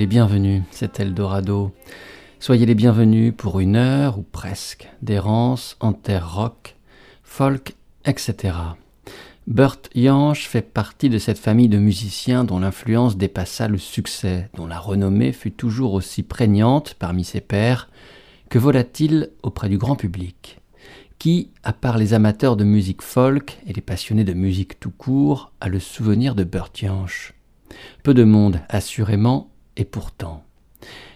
Les bienvenus, c'est Eldorado. Soyez les bienvenus pour une heure ou presque d'errance en terre rock, folk, etc. Burt Jansch fait partie de cette famille de musiciens dont l'influence dépassa le succès, dont la renommée fut toujours aussi prégnante parmi ses pairs que volatile auprès du grand public. Qui, à part les amateurs de musique folk et les passionnés de musique tout court, a le souvenir de Burt Jansch peu de monde, assurément, et pourtant.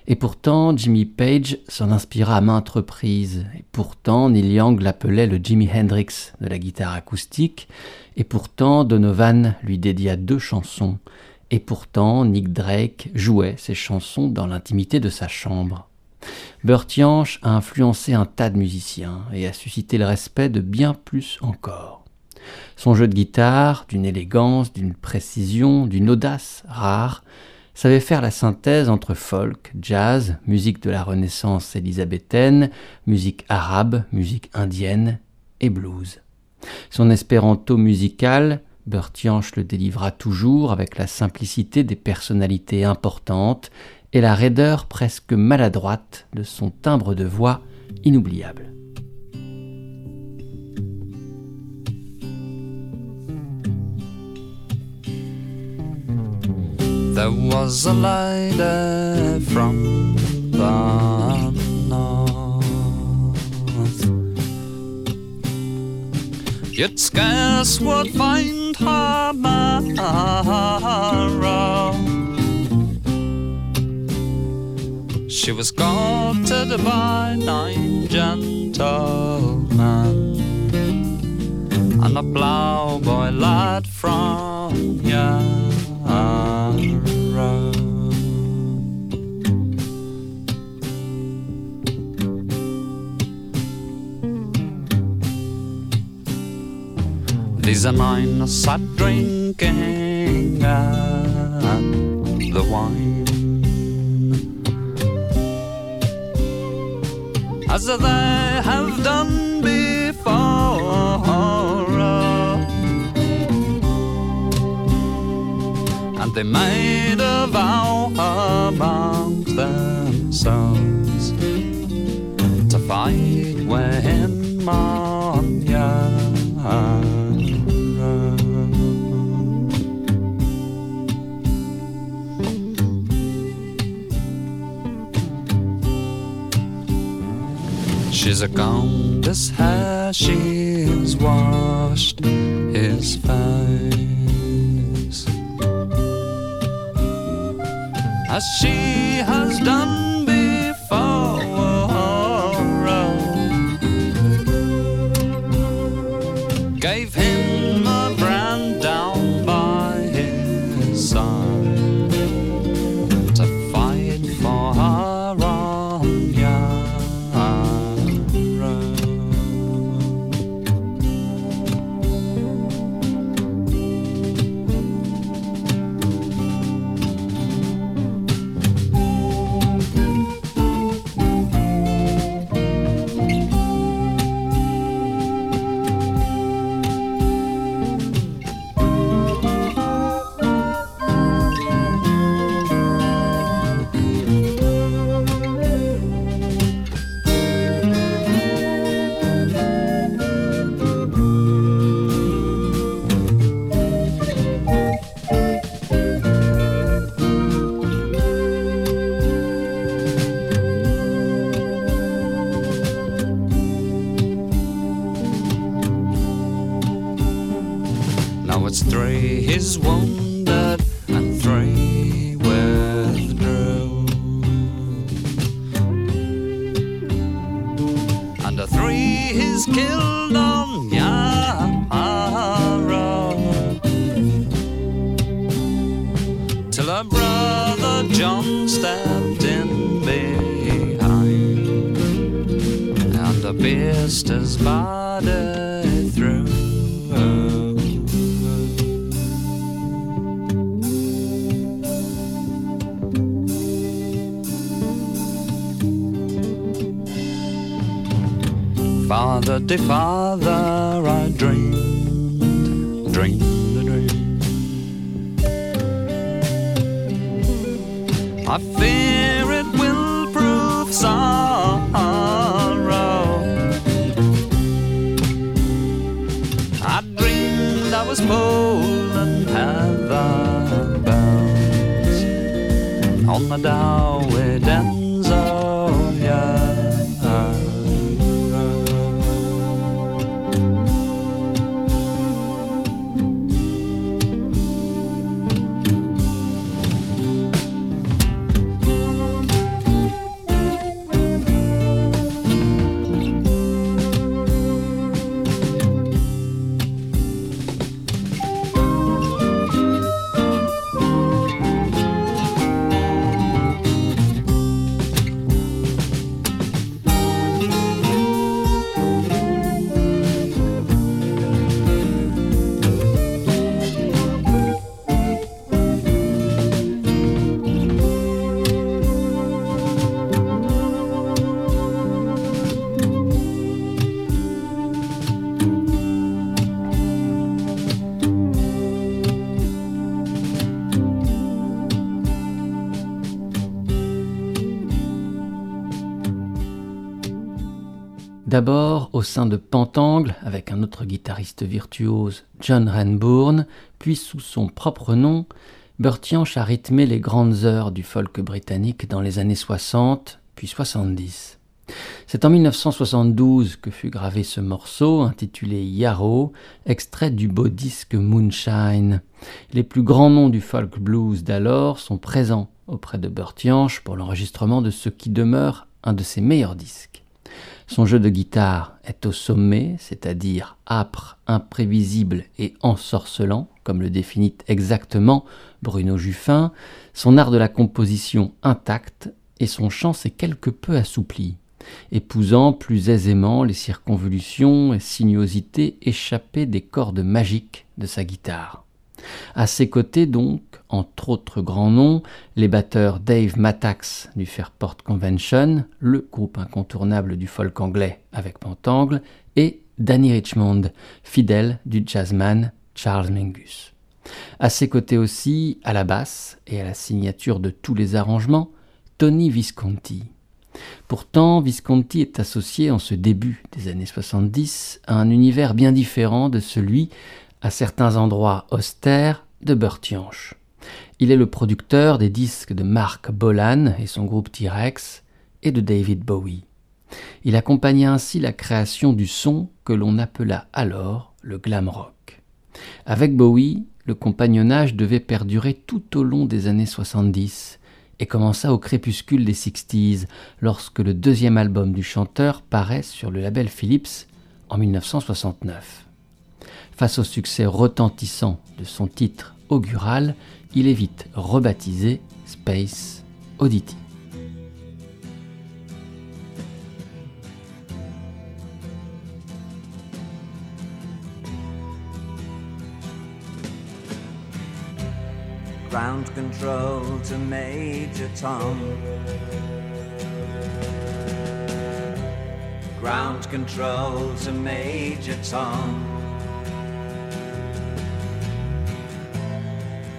Et pourtant, Jimmy Page s'en inspira à maintes reprises. Et pourtant, Neil Young l'appelait le Jimi Hendrix de la guitare acoustique. Et pourtant, Donovan lui dédia deux chansons. Et pourtant, Nick Drake jouait ses chansons dans l'intimité de sa chambre. Burt Jansch a influencé un tas de musiciens et a suscité le respect de bien plus encore. Son jeu de guitare, d'une élégance, d'une précision, d'une audace rare, savait faire la synthèse entre folk, jazz, musique de la Renaissance élisabéthaine, musique arabe, musique indienne et blues. Son espéranto musical, Burt le délivra toujours avec la simplicité des personnalités importantes et la raideur presque maladroite de son timbre de voix inoubliable. There was a lady from the north. You'd scarce would find her narrow. She was courted by nine gentlemen and a ploughboy lad from Yarrow. These are nine sat drinking at the wine as they have done before. And they made a vow amongst themselves to fight when Manya. She's a countess, hair she's washed his face. As she has done Father, dear father, I dreamed, dreamed a dream I fear it will prove sorrow. I dreamed I was pulling heather bells on the Dowie Denzo, D'abord au sein de Pentangle avec un autre guitariste virtuose, John Renbourn, puis sous son propre nom, Burtianche a rythmé les grandes heures du folk britannique dans les années 60 puis 70. C'est en 1972 que fut gravé ce morceau intitulé Yarrow, extrait du beau disque Moonshine. Les plus grands noms du folk blues d'alors sont présents auprès de Burtianche pour l'enregistrement de ce qui demeure un de ses meilleurs disques. Son jeu de guitare est au sommet, c'est-à-dire âpre, imprévisible et ensorcelant, comme le définit exactement Bruno Juffin, son art de la composition intact et son chant s'est quelque peu assoupli, épousant plus aisément les circonvolutions et sinuosités échappées des cordes magiques de sa guitare. À ses côtés donc, entre autres grands noms, les batteurs Dave Matax du Fairport Convention, le groupe incontournable du folk anglais avec Pentangle, et Danny Richmond, fidèle du jazzman Charles Mingus. À ses côtés aussi, à la basse et à la signature de tous les arrangements, Tony Visconti. Pourtant, Visconti est associé en ce début des années 70 à un univers bien différent de celui à certains endroits austères de Bertianche. Il est le producteur des disques de Mark Bolan et son groupe T-Rex et de David Bowie. Il accompagna ainsi la création du son que l'on appela alors le glam rock. Avec Bowie, le compagnonnage devait perdurer tout au long des années 70 et commença au crépuscule des 60s lorsque le deuxième album du chanteur paraît sur le label Philips en 1969. Face au succès retentissant de son titre augural, il est vite rebaptisé Space Oddity. ground control to Major Tom. Ground control to Major Tom.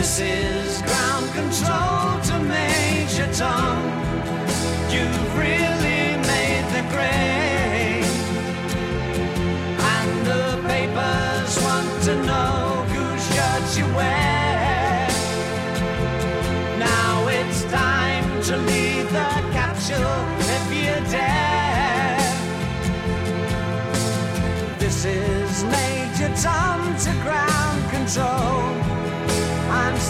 This is ground control to Major Tom. You've really made the grade. And the papers want to know whose shirts you wear. Now it's time to leave the capsule if you dare. This is Major Tom to ground control.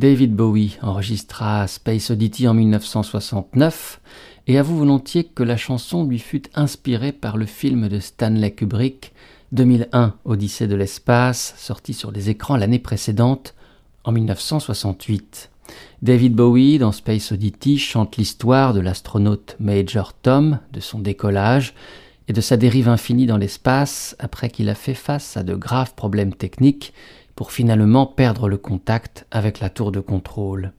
David Bowie enregistra Space Oddity en 1969 et avoue volontiers que la chanson lui fut inspirée par le film de Stanley Kubrick 2001 Odyssée de l'espace, sorti sur les écrans l'année précédente en 1968. David Bowie, dans Space Oddity, chante l'histoire de l'astronaute Major Tom, de son décollage et de sa dérive infinie dans l'espace après qu'il a fait face à de graves problèmes techniques pour finalement perdre le contact avec la tour de contrôle.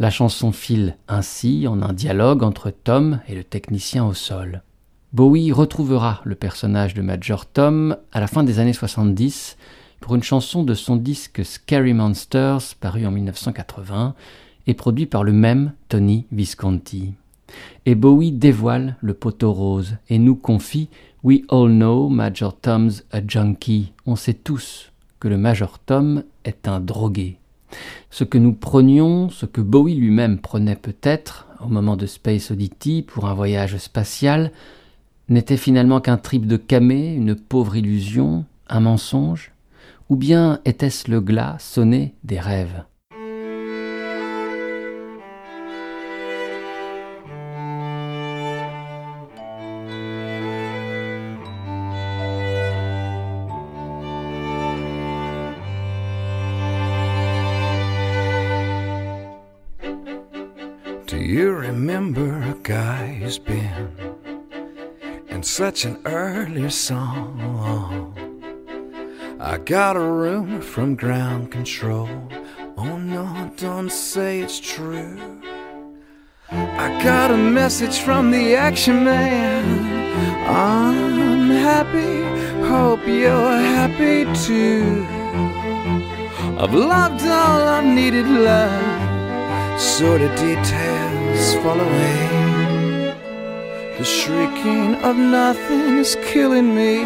La chanson file ainsi en un dialogue entre Tom et le technicien au sol. Bowie retrouvera le personnage de Major Tom à la fin des années 70 pour une chanson de son disque Scary Monsters paru en 1980 et produit par le même Tony Visconti. Et Bowie dévoile le poteau rose et nous confie We all know Major Tom's a junkie. On sait tous que le Major Tom est un drogué. Ce que nous prenions, ce que Bowie lui-même prenait peut-être au moment de Space Oddity pour un voyage spatial, n'était finalement qu'un trip de camé, une pauvre illusion, un mensonge Ou bien était-ce le glas sonné des rêves? You remember a guy who's been in such an early song? I got a rumor from ground control. Oh no, don't say it's true. I got a message from the action man. I'm happy, hope you're happy too. I've loved all I've needed love. Sordid details fall away. The shrieking of nothing is killing me.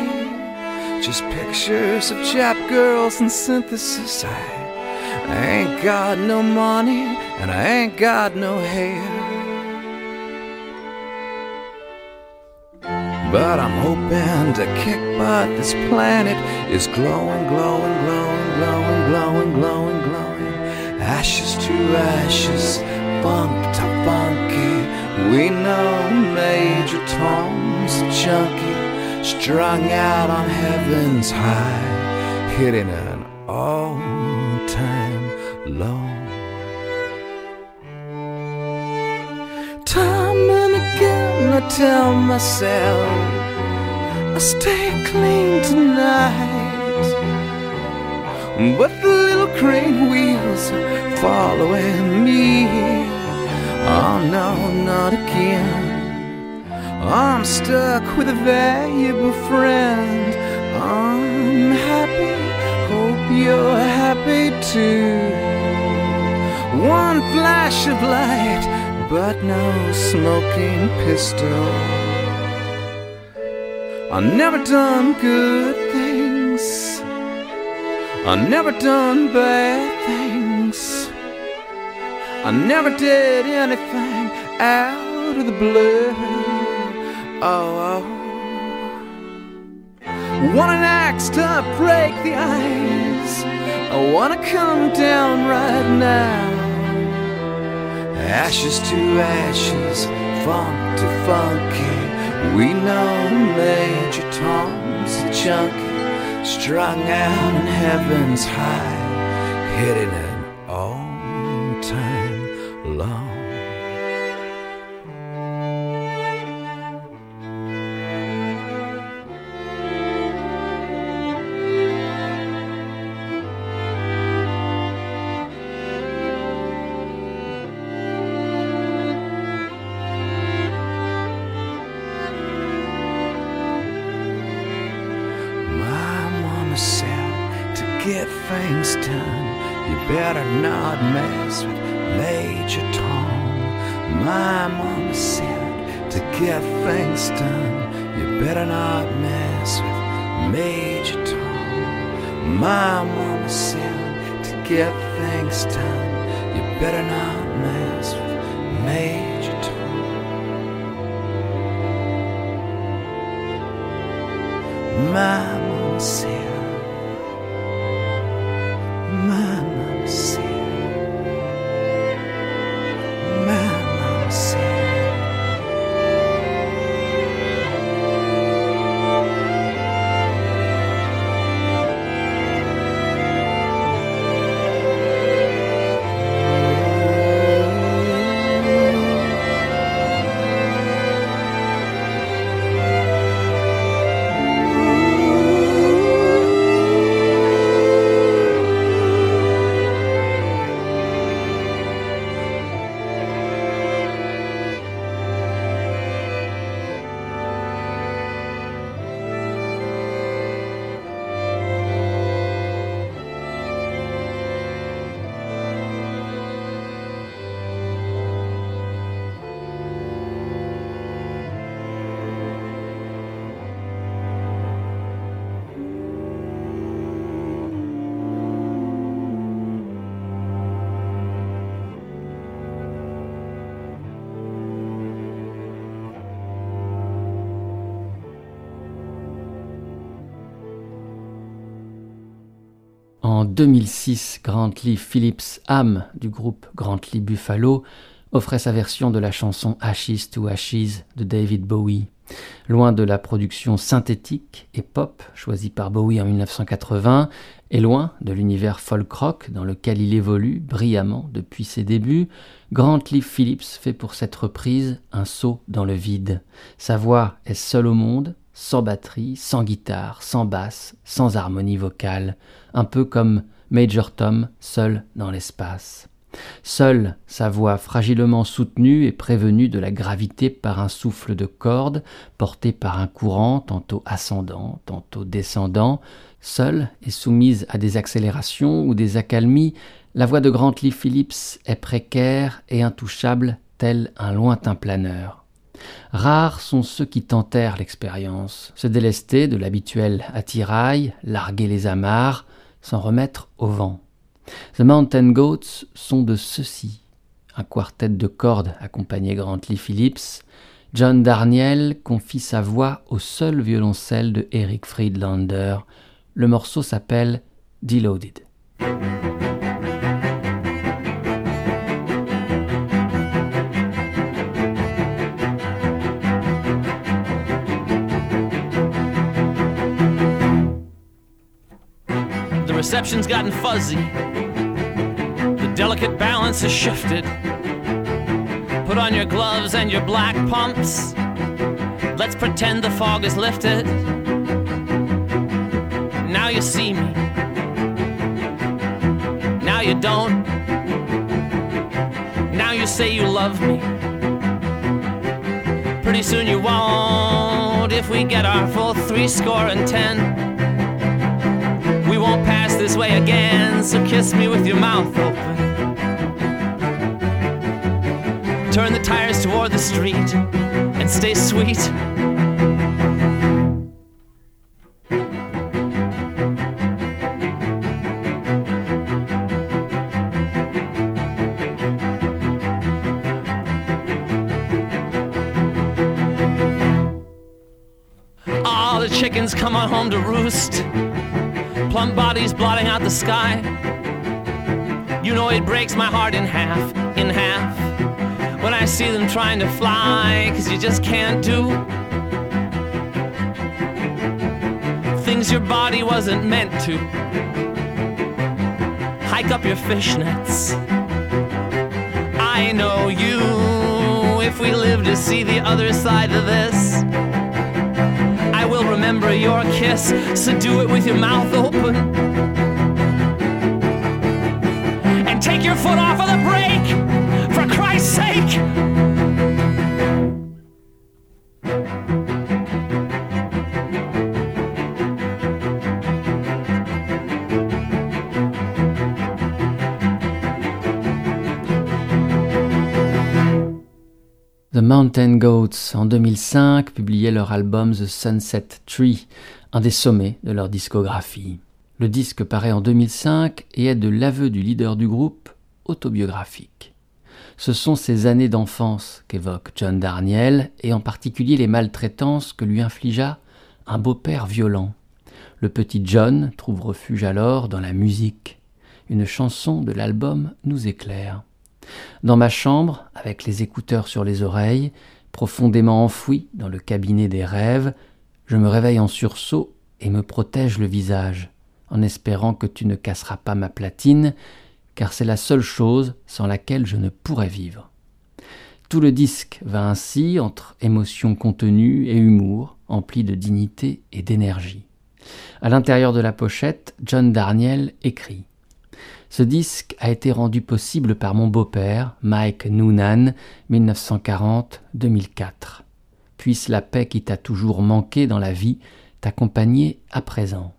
Just pictures of chap girls and synthesis. I, I ain't got no money and I ain't got no hair. But I'm hoping to kick butt. This planet is glowing, glowing, glowing, glowing, glowing, glowing, glowing. Ashes to ashes, funk to funky. We know Major Tom's junkie, strung out on heaven's high, hitting an all-time low. Time and again I tell myself I stay clean tonight But the little crane wheels following me Oh no, not again oh, I'm stuck with a valuable friend I'm happy, hope you're happy too one flash of light, but no smoking pistol. I never done good things. I never done bad. I never did anything out of the blue. Oh, oh. Want an axe to break the ice. I wanna come down right now. Ashes to ashes, funk to funky. We know Major Tom's a junkie, strung out in heaven's high, hitting an things done, you better not mess with Major Tom. My mama said to get things done, you better not mess with Major Tom. My mama said to get things done, you better not mess with Major En 2006, Grantley Phillips Am du groupe Grantley Buffalo offrait sa version de la chanson Ashes to Ashes de David Bowie. Loin de la production synthétique et pop choisie par Bowie en 1980, et loin de l'univers folk rock dans lequel il évolue brillamment depuis ses débuts, Grantley Phillips fait pour cette reprise un saut dans le vide. Sa voix est seule au monde, sans batterie, sans guitare, sans basse, sans harmonie vocale, un peu comme Major Tom seul dans l'espace. Seule sa voix fragilement soutenue et prévenue de la gravité par un souffle de corde, porté par un courant tantôt ascendant, tantôt descendant, seule et soumise à des accélérations ou des accalmies, la voix de Grantley Phillips est précaire et intouchable tel un lointain planeur. Rares sont ceux qui tentèrent l'expérience, se délester de l'habituel attirail, larguer les amarres, s'en remettre au vent. The Mountain Goats sont de ceux-ci. Un quartet de cordes accompagnait Grantley Phillips. John Darniel confie sa voix au seul violoncelle de Eric Friedlander. Le morceau s'appelle Deloaded. The reception's gotten fuzzy. The delicate balance has shifted. Put on your gloves and your black pumps. Let's pretend the fog is lifted. Now you see me. Now you don't. Now you say you love me. Pretty soon you won't if we get our full three score and ten. Won't pass this way again, so kiss me with your mouth open. Turn the tires toward the street and stay sweet. All the chickens come on home to roost bodies blotting out the sky. You know it breaks my heart in half, in half, when I see them trying to fly, cause you just can't do things your body wasn't meant to. Hike up your fishnets. I know you, if we live to see the other side of this. I will remember your kiss, so do it with your mouth open. The for Christ's sake! The Mountain Goats, en 2005, publiaient leur album The Sunset Tree, un des sommets de leur discographie. Le disque paraît en 2005 et est de l'aveu du leader du groupe autobiographique. Ce sont ces années d'enfance qu'évoque John Darniel et en particulier les maltraitances que lui infligea un beau-père violent. Le petit John trouve refuge alors dans la musique. Une chanson de l'album nous éclaire. Dans ma chambre, avec les écouteurs sur les oreilles, profondément enfoui dans le cabinet des rêves, je me réveille en sursaut et me protège le visage, en espérant que tu ne casseras pas ma platine, car c'est la seule chose sans laquelle je ne pourrais vivre. Tout le disque va ainsi entre émotion contenue et humour, empli de dignité et d'énergie. À l'intérieur de la pochette, John Darniel écrit ce disque a été rendu possible par mon beau-père, Mike Noonan, 1940-2004. Puisse la paix qui t'a toujours manqué dans la vie t'accompagner à présent.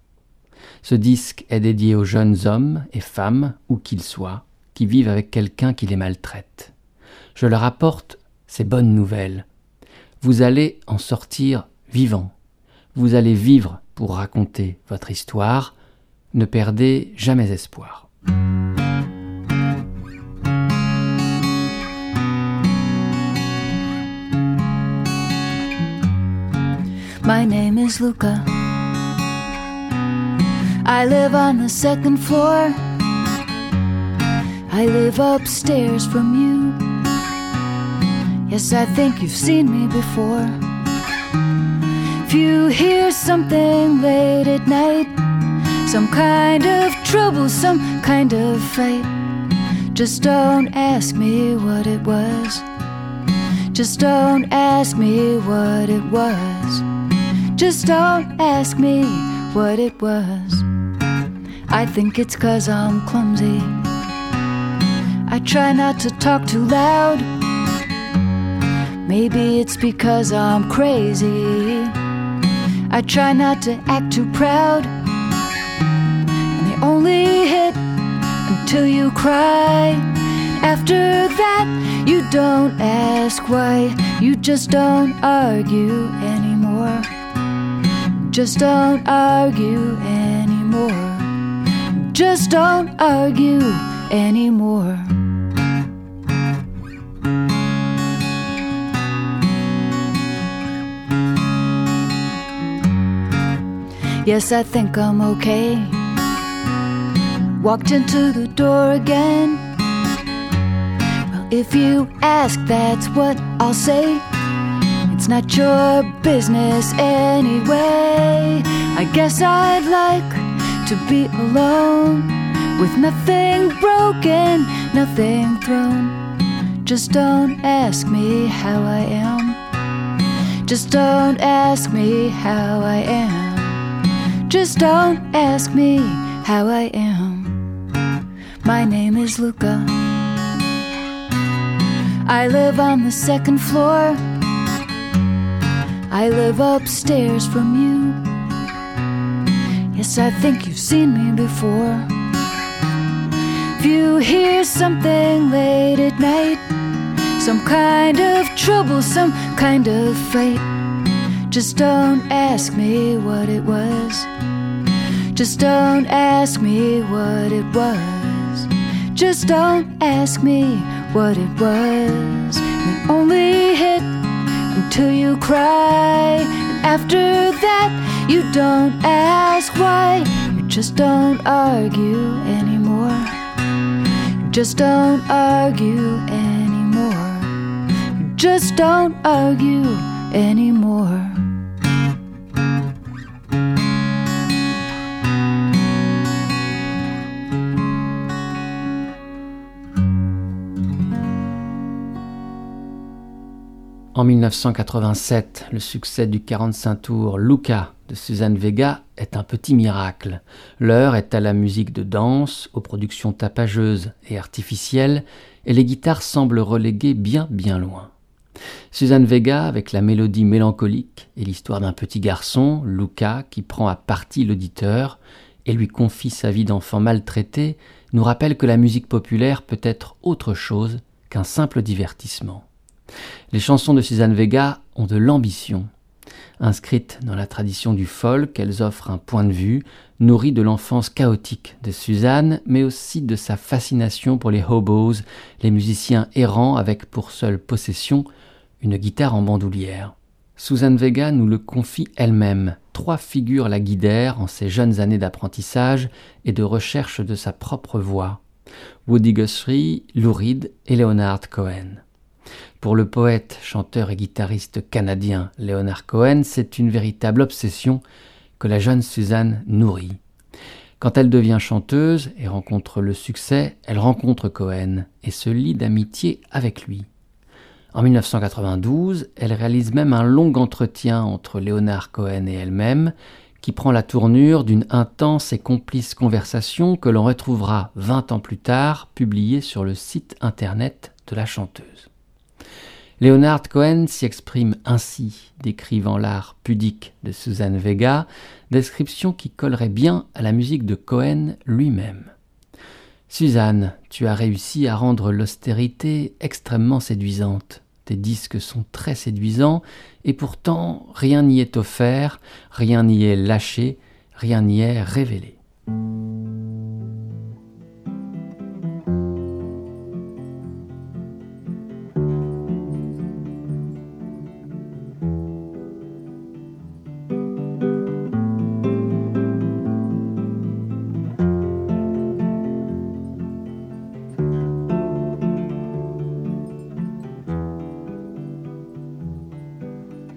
Ce disque est dédié aux jeunes hommes et femmes, où qu'ils soient, qui vivent avec quelqu'un qui les maltraite. Je leur apporte ces bonnes nouvelles. Vous allez en sortir vivant. Vous allez vivre pour raconter votre histoire. Ne perdez jamais espoir. I live on the second floor. I live upstairs from you. Yes, I think you've seen me before. If you hear something late at night, some kind of trouble, some kind of fight, just don't ask me what it was. Just don't ask me what it was. Just don't ask me what it was. I think it's cause I'm clumsy. I try not to talk too loud. Maybe it's because I'm crazy. I try not to act too proud. And they only hit until you cry. After that, you don't ask why. You just don't argue anymore. Just don't argue anymore. Just don't argue anymore. Yes, I think I'm okay. Walked into the door again. Well, if you ask, that's what I'll say. It's not your business anyway. I guess I'd like to be alone with nothing broken, nothing thrown. Just don't ask me how I am. Just don't ask me how I am. Just don't ask me how I am. My name is Luca. I live on the second floor. I live upstairs from you. Yes, I think you've seen me before. If you hear something late at night, some kind of trouble, some kind of fight, just don't ask me what it was. Just don't ask me what it was. Just don't ask me what it was. We only hit until you cry. And after that, you don't ask why. You just don't argue anymore. You just don't argue anymore. You just don't argue anymore. En 1987, le succès du 45 tours Luca de Suzanne Vega est un petit miracle. L'heure est à la musique de danse, aux productions tapageuses et artificielles, et les guitares semblent reléguées bien bien loin. Suzanne Vega, avec la mélodie mélancolique et l'histoire d'un petit garçon, Luca, qui prend à partie l'auditeur et lui confie sa vie d'enfant maltraité, nous rappelle que la musique populaire peut être autre chose qu'un simple divertissement. Les chansons de Suzanne Vega ont de l'ambition. Inscrites dans la tradition du folk, elles offrent un point de vue nourri de l'enfance chaotique de Suzanne, mais aussi de sa fascination pour les hobos, les musiciens errants avec pour seule possession une guitare en bandoulière. Suzanne Vega nous le confie elle-même. Trois figures la guidèrent en ses jeunes années d'apprentissage et de recherche de sa propre voix. Woody Guthrie, Lou Reed et Leonard Cohen. Pour le poète, chanteur et guitariste canadien Leonard Cohen, c'est une véritable obsession que la jeune Suzanne nourrit. Quand elle devient chanteuse et rencontre le succès, elle rencontre Cohen et se lie d'amitié avec lui. En 1992, elle réalise même un long entretien entre Leonard Cohen et elle-même, qui prend la tournure d'une intense et complice conversation que l'on retrouvera 20 ans plus tard, publiée sur le site internet de la chanteuse. Leonard Cohen s'y exprime ainsi, décrivant l'art pudique de Suzanne Vega, description qui collerait bien à la musique de Cohen lui-même. Suzanne, tu as réussi à rendre l'austérité extrêmement séduisante. Tes disques sont très séduisants, et pourtant rien n'y est offert, rien n'y est lâché, rien n'y est révélé.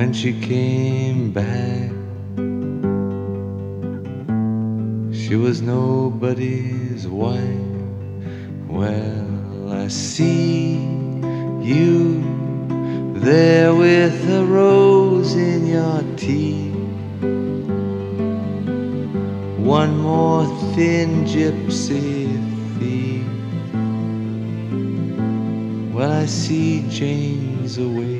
When she came back, she was nobody's wife. Well, I see you there with a rose in your teeth. One more thin gypsy thief. Well, I see Jane's away.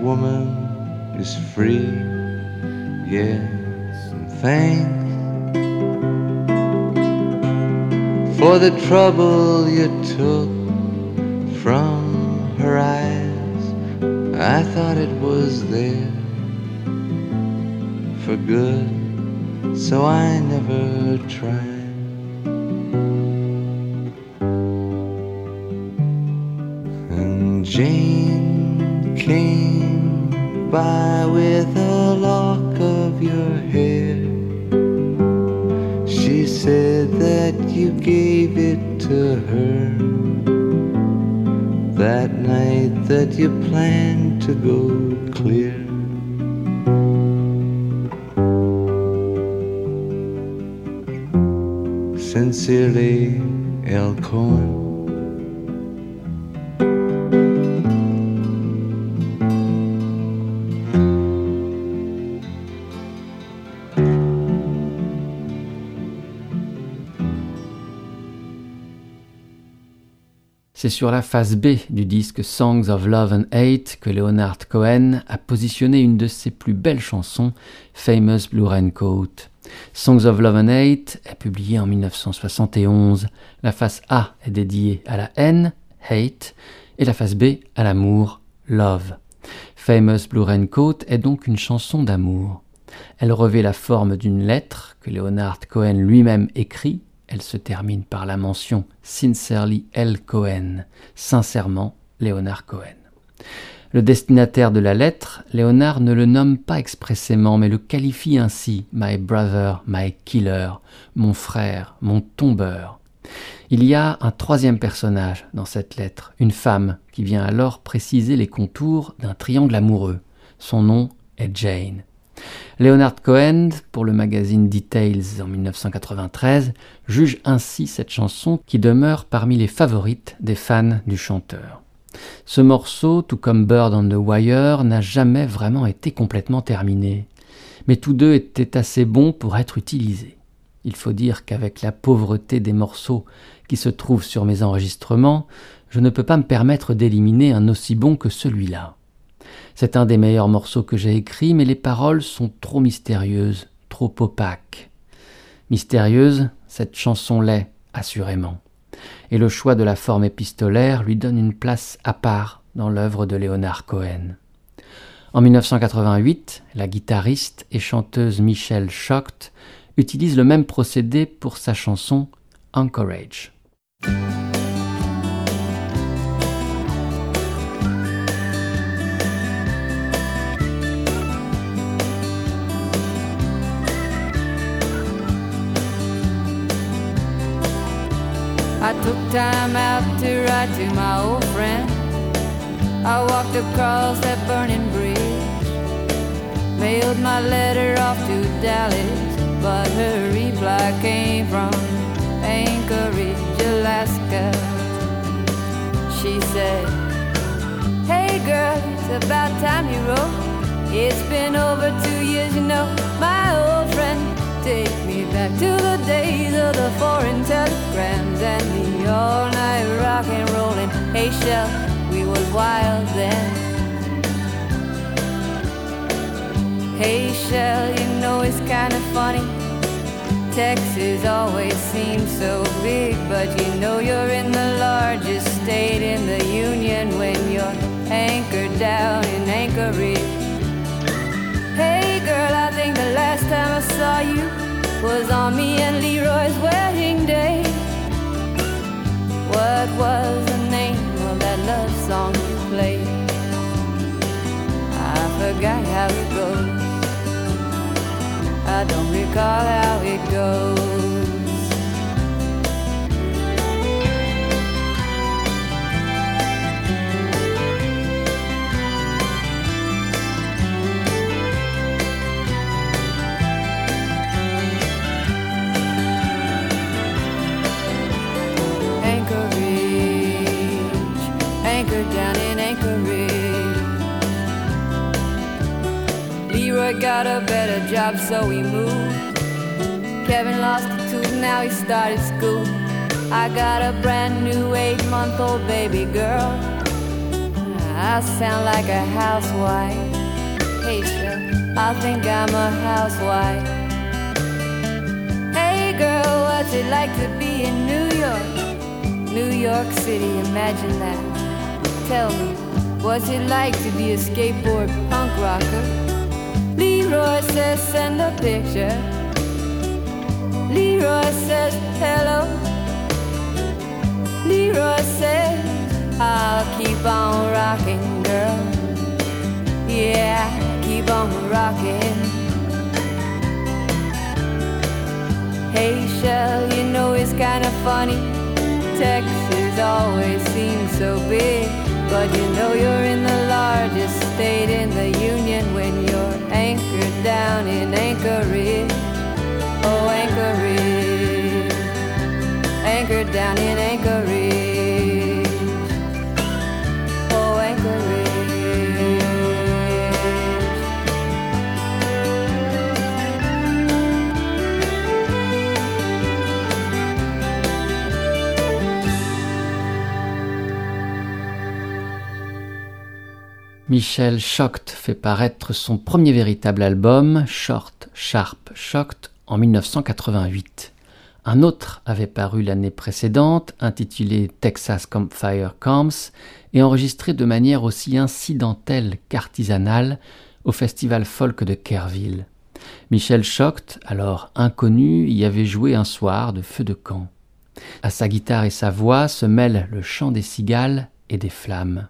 Woman is free. Yes, and thanks for the trouble you took from her eyes. I thought it was there for good, so I never tried. By with a lock of your hair. She said that you gave it to her that night that you planned to go clear. Sincerely, L. sur la face B du disque Songs of Love and Hate que Leonard Cohen a positionné une de ses plus belles chansons, Famous Blue Raincoat. Songs of Love and Hate est publié en 1971. La face A est dédiée à la haine, hate, et la face B à l'amour, love. Famous Blue Raincoat est donc une chanson d'amour. Elle revêt la forme d'une lettre que Leonard Cohen lui-même écrit elle se termine par la mention Sincerely L. Cohen, sincèrement Leonard Cohen. Le destinataire de la lettre, Léonard ne le nomme pas expressément, mais le qualifie ainsi My brother, my killer, mon frère, mon tombeur. Il y a un troisième personnage dans cette lettre, une femme qui vient alors préciser les contours d'un triangle amoureux. Son nom est Jane. Leonard Cohen, pour le magazine Details en 1993, juge ainsi cette chanson qui demeure parmi les favorites des fans du chanteur. Ce morceau, tout comme Bird on the Wire, n'a jamais vraiment été complètement terminé, mais tous deux étaient assez bons pour être utilisés. Il faut dire qu'avec la pauvreté des morceaux qui se trouvent sur mes enregistrements, je ne peux pas me permettre d'éliminer un aussi bon que celui-là. C'est un des meilleurs morceaux que j'ai écrits, mais les paroles sont trop mystérieuses, trop opaques. Mystérieuse, cette chanson l'est, assurément. Et le choix de la forme épistolaire lui donne une place à part dans l'œuvre de Léonard Cohen. En 1988, la guitariste et chanteuse Michelle Schacht utilise le même procédé pour sa chanson Anchorage. Took time out to write to my old friend. I walked across that burning bridge, mailed my letter off to Dallas, but her reply came from Anchorage, Alaska. She said, Hey girl, it's about time you wrote. It's been over two years, you know, my old friend. Take me back to the days of the foreign telegrams and the all night rock and rollin'. Hey, Shell, we was wild then. Hey, Shell, you know it's kinda funny. Texas always seems so big, but you know you're in the largest state in the union when you're anchored down in Anchorage. Girl, I think the last time I saw you was on me and Leroy's wedding day. What was the name of that love song you played? I forgot how it goes. I don't recall how it goes. Anchored down in Anchorage. Leroy got a better job, so we moved. Kevin lost a tooth, now he started school. I got a brand new eight month old baby girl. I sound like a housewife. Hey, sure, I think I'm a housewife. Hey, girl, what's it like to be in New York? New York City, imagine that. Tell me, what's it like to be a skateboard punk rocker? Leroy says, send a picture. Leroy says, hello. Leroy says, I'll keep on rocking, girl. Yeah, keep on rocking. Hey, Shell, you know it's kinda funny. Texas always seems so big, but you know you're in the largest state in the union when you're anchored down in Anchorage. Oh, Anchorage, anchored down in Anchorage. Michel Schacht fait paraître son premier véritable album, Short, Sharp, Shocked, en 1988. Un autre avait paru l'année précédente, intitulé Texas Campfire Camps, et enregistré de manière aussi incidentelle qu'artisanale au festival folk de Kerrville. Michel Schacht, alors inconnu, y avait joué un soir de feu de camp. À sa guitare et sa voix se mêlent le chant des cigales et des flammes.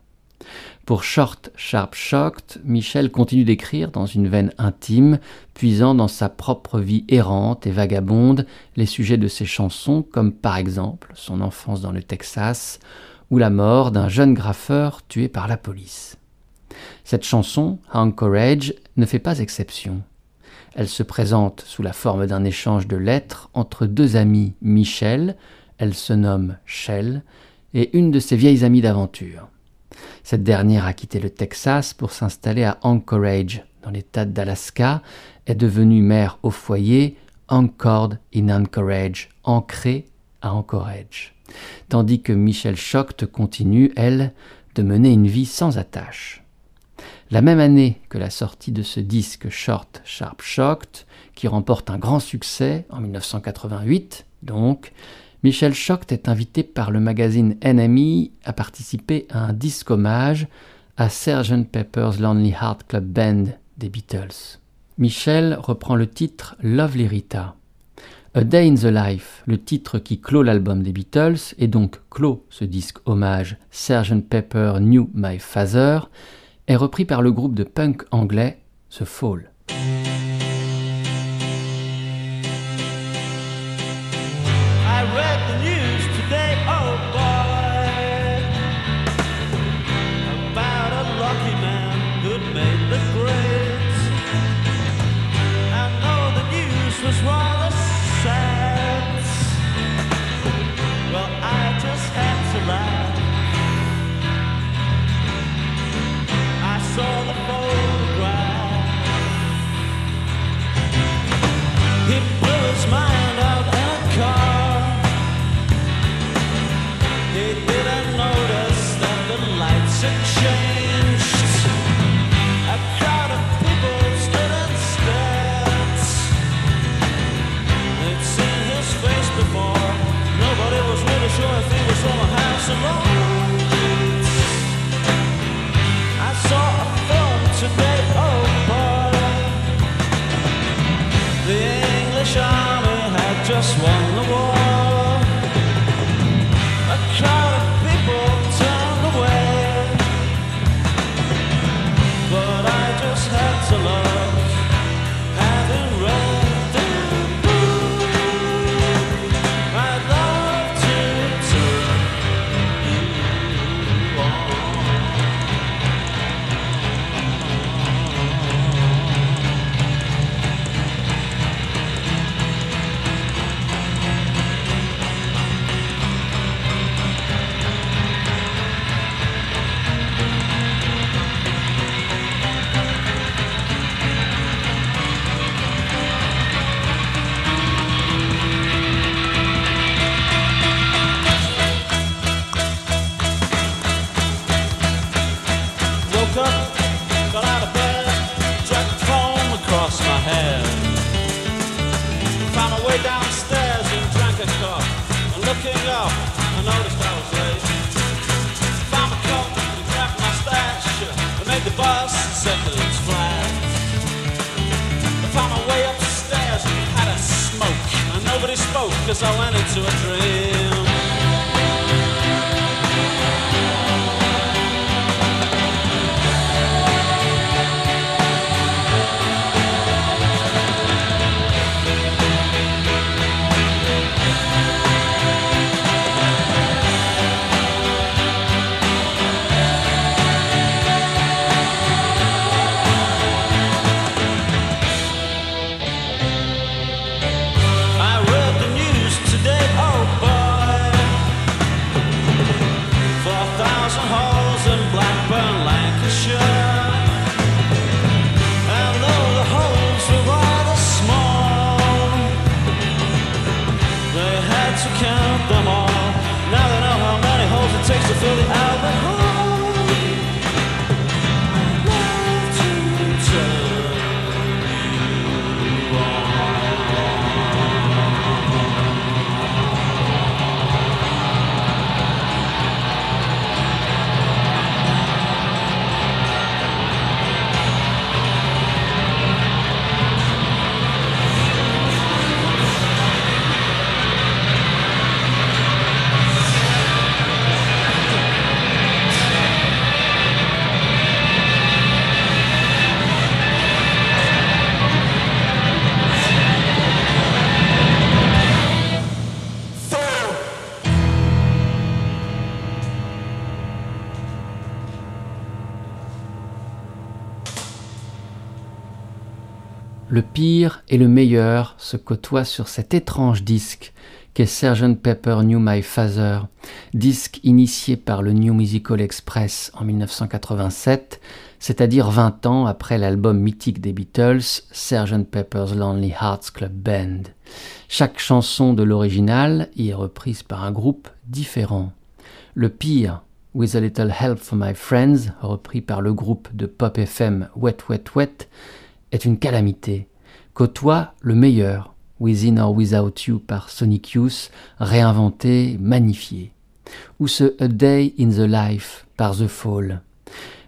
Pour Short Sharp Shocked, Michel continue d'écrire dans une veine intime, puisant dans sa propre vie errante et vagabonde les sujets de ses chansons, comme par exemple son enfance dans le Texas ou la mort d'un jeune graffeur tué par la police. Cette chanson, Hank Courage, ne fait pas exception. Elle se présente sous la forme d'un échange de lettres entre deux amis Michel, elle se nomme Shell, et une de ses vieilles amies d'aventure. Cette dernière a quitté le Texas pour s'installer à Anchorage, dans l'État d'Alaska, est devenue mère au foyer, Anchored in Anchorage, ancrée à Anchorage. Tandis que Michelle Shocked continue, elle, de mener une vie sans attache. La même année que la sortie de ce disque Short Sharp Shocked, qui remporte un grand succès en 1988, donc, Michel Shocked est invité par le magazine NME à participer à un disque hommage à Sgt. Pepper's Lonely Heart Club Band des Beatles. Michel reprend le titre Lovely Rita. A Day in the Life, le titre qui clôt l'album des Beatles et donc clôt ce disque hommage Sgt. Pepper Knew My Father, est repris par le groupe de punk anglais The Fall. Sure. Pire et le meilleur se côtoient sur cet étrange disque qu'est Sgt Pepper Knew My Father, disque initié par le New Musical Express en 1987, c'est-à-dire 20 ans après l'album mythique des Beatles, Sgt Pepper's Lonely Hearts Club Band. Chaque chanson de l'original y est reprise par un groupe différent. Le pire, With a Little Help from My Friends, repris par le groupe de pop FM Wet Wet Wet, est une calamité. Côtoie le meilleur, Within or Without You par Sonic Youth, réinventé, magnifié. Ou ce A Day in the Life par The Fall.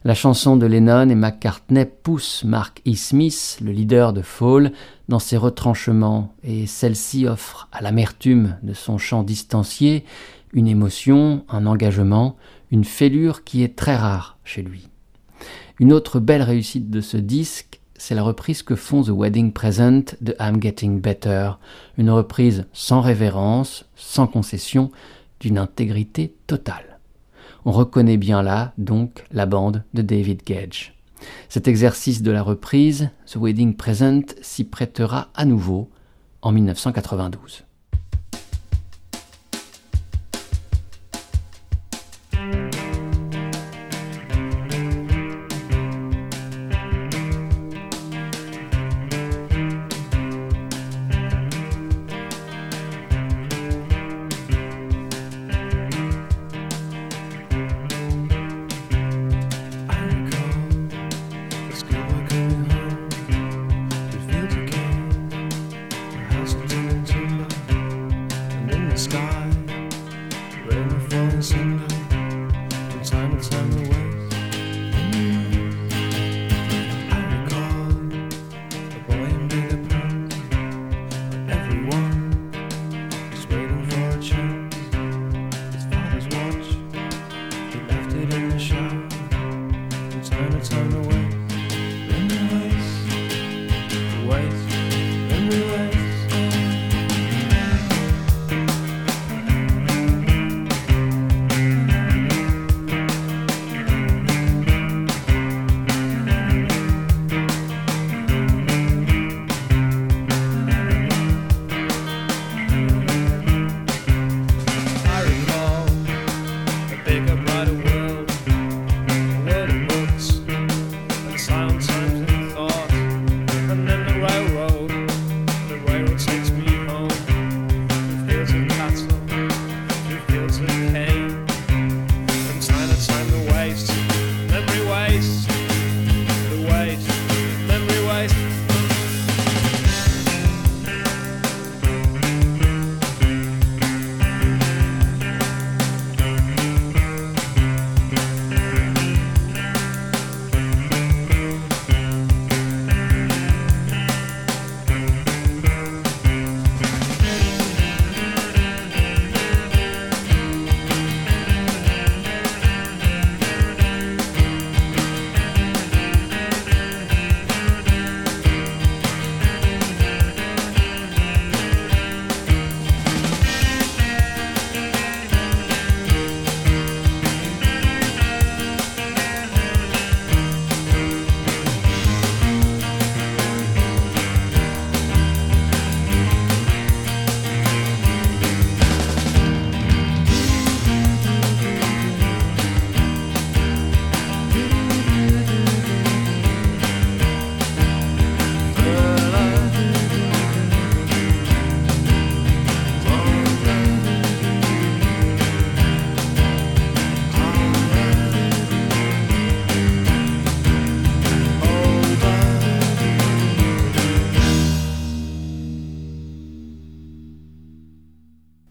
La chanson de Lennon et McCartney pousse Mark E. Smith, le leader de Fall, dans ses retranchements, et celle-ci offre à l'amertume de son chant distancié une émotion, un engagement, une fêlure qui est très rare chez lui. Une autre belle réussite de ce disque, c'est la reprise que font The Wedding Present de I'm Getting Better, une reprise sans révérence, sans concession, d'une intégrité totale. On reconnaît bien là, donc, la bande de David Gage. Cet exercice de la reprise, The Wedding Present, s'y prêtera à nouveau en 1992.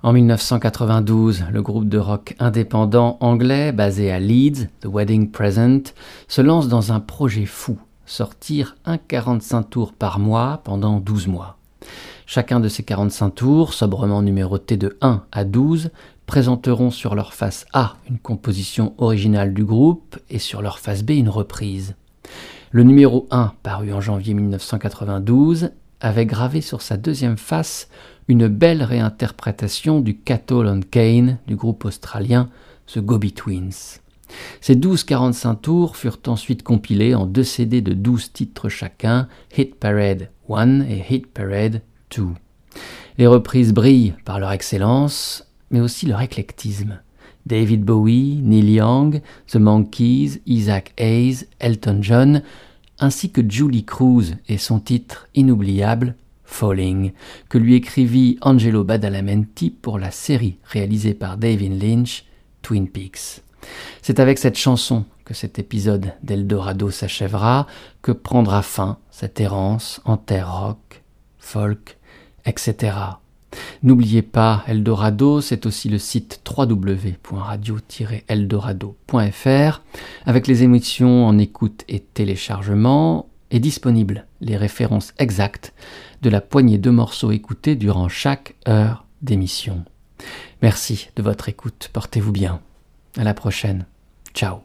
En 1992, le groupe de rock indépendant anglais basé à Leeds, The Wedding Present, se lance dans un projet fou, sortir un 45 tours par mois pendant 12 mois. Chacun de ces 45 tours, sobrement numérotés de 1 à 12, présenteront sur leur face A une composition originale du groupe et sur leur face B une reprise. Le numéro 1, paru en janvier 1992, avait gravé sur sa deuxième face une belle réinterprétation du Cattle on Cane du groupe australien The Gobi Twins. Ces 12 45 tours furent ensuite compilés en deux CD de 12 titres chacun, Hit Parade 1 et Hit Parade 2. Les reprises brillent par leur excellence, mais aussi leur éclectisme. David Bowie, Neil Young, The Monkees, Isaac Hayes, Elton John, ainsi que Julie Cruz et son titre inoubliable Falling, que lui écrivit Angelo Badalamenti pour la série réalisée par David Lynch, Twin Peaks. C'est avec cette chanson que cet épisode d'Eldorado s'achèvera, que prendra fin cette errance en terre rock, folk, etc. N'oubliez pas, Eldorado, c'est aussi le site www.radio-eldorado.fr avec les émissions en écoute et téléchargement et disponibles les références exactes de la poignée de morceaux écoutés durant chaque heure d'émission. Merci de votre écoute, portez-vous bien. À la prochaine. Ciao.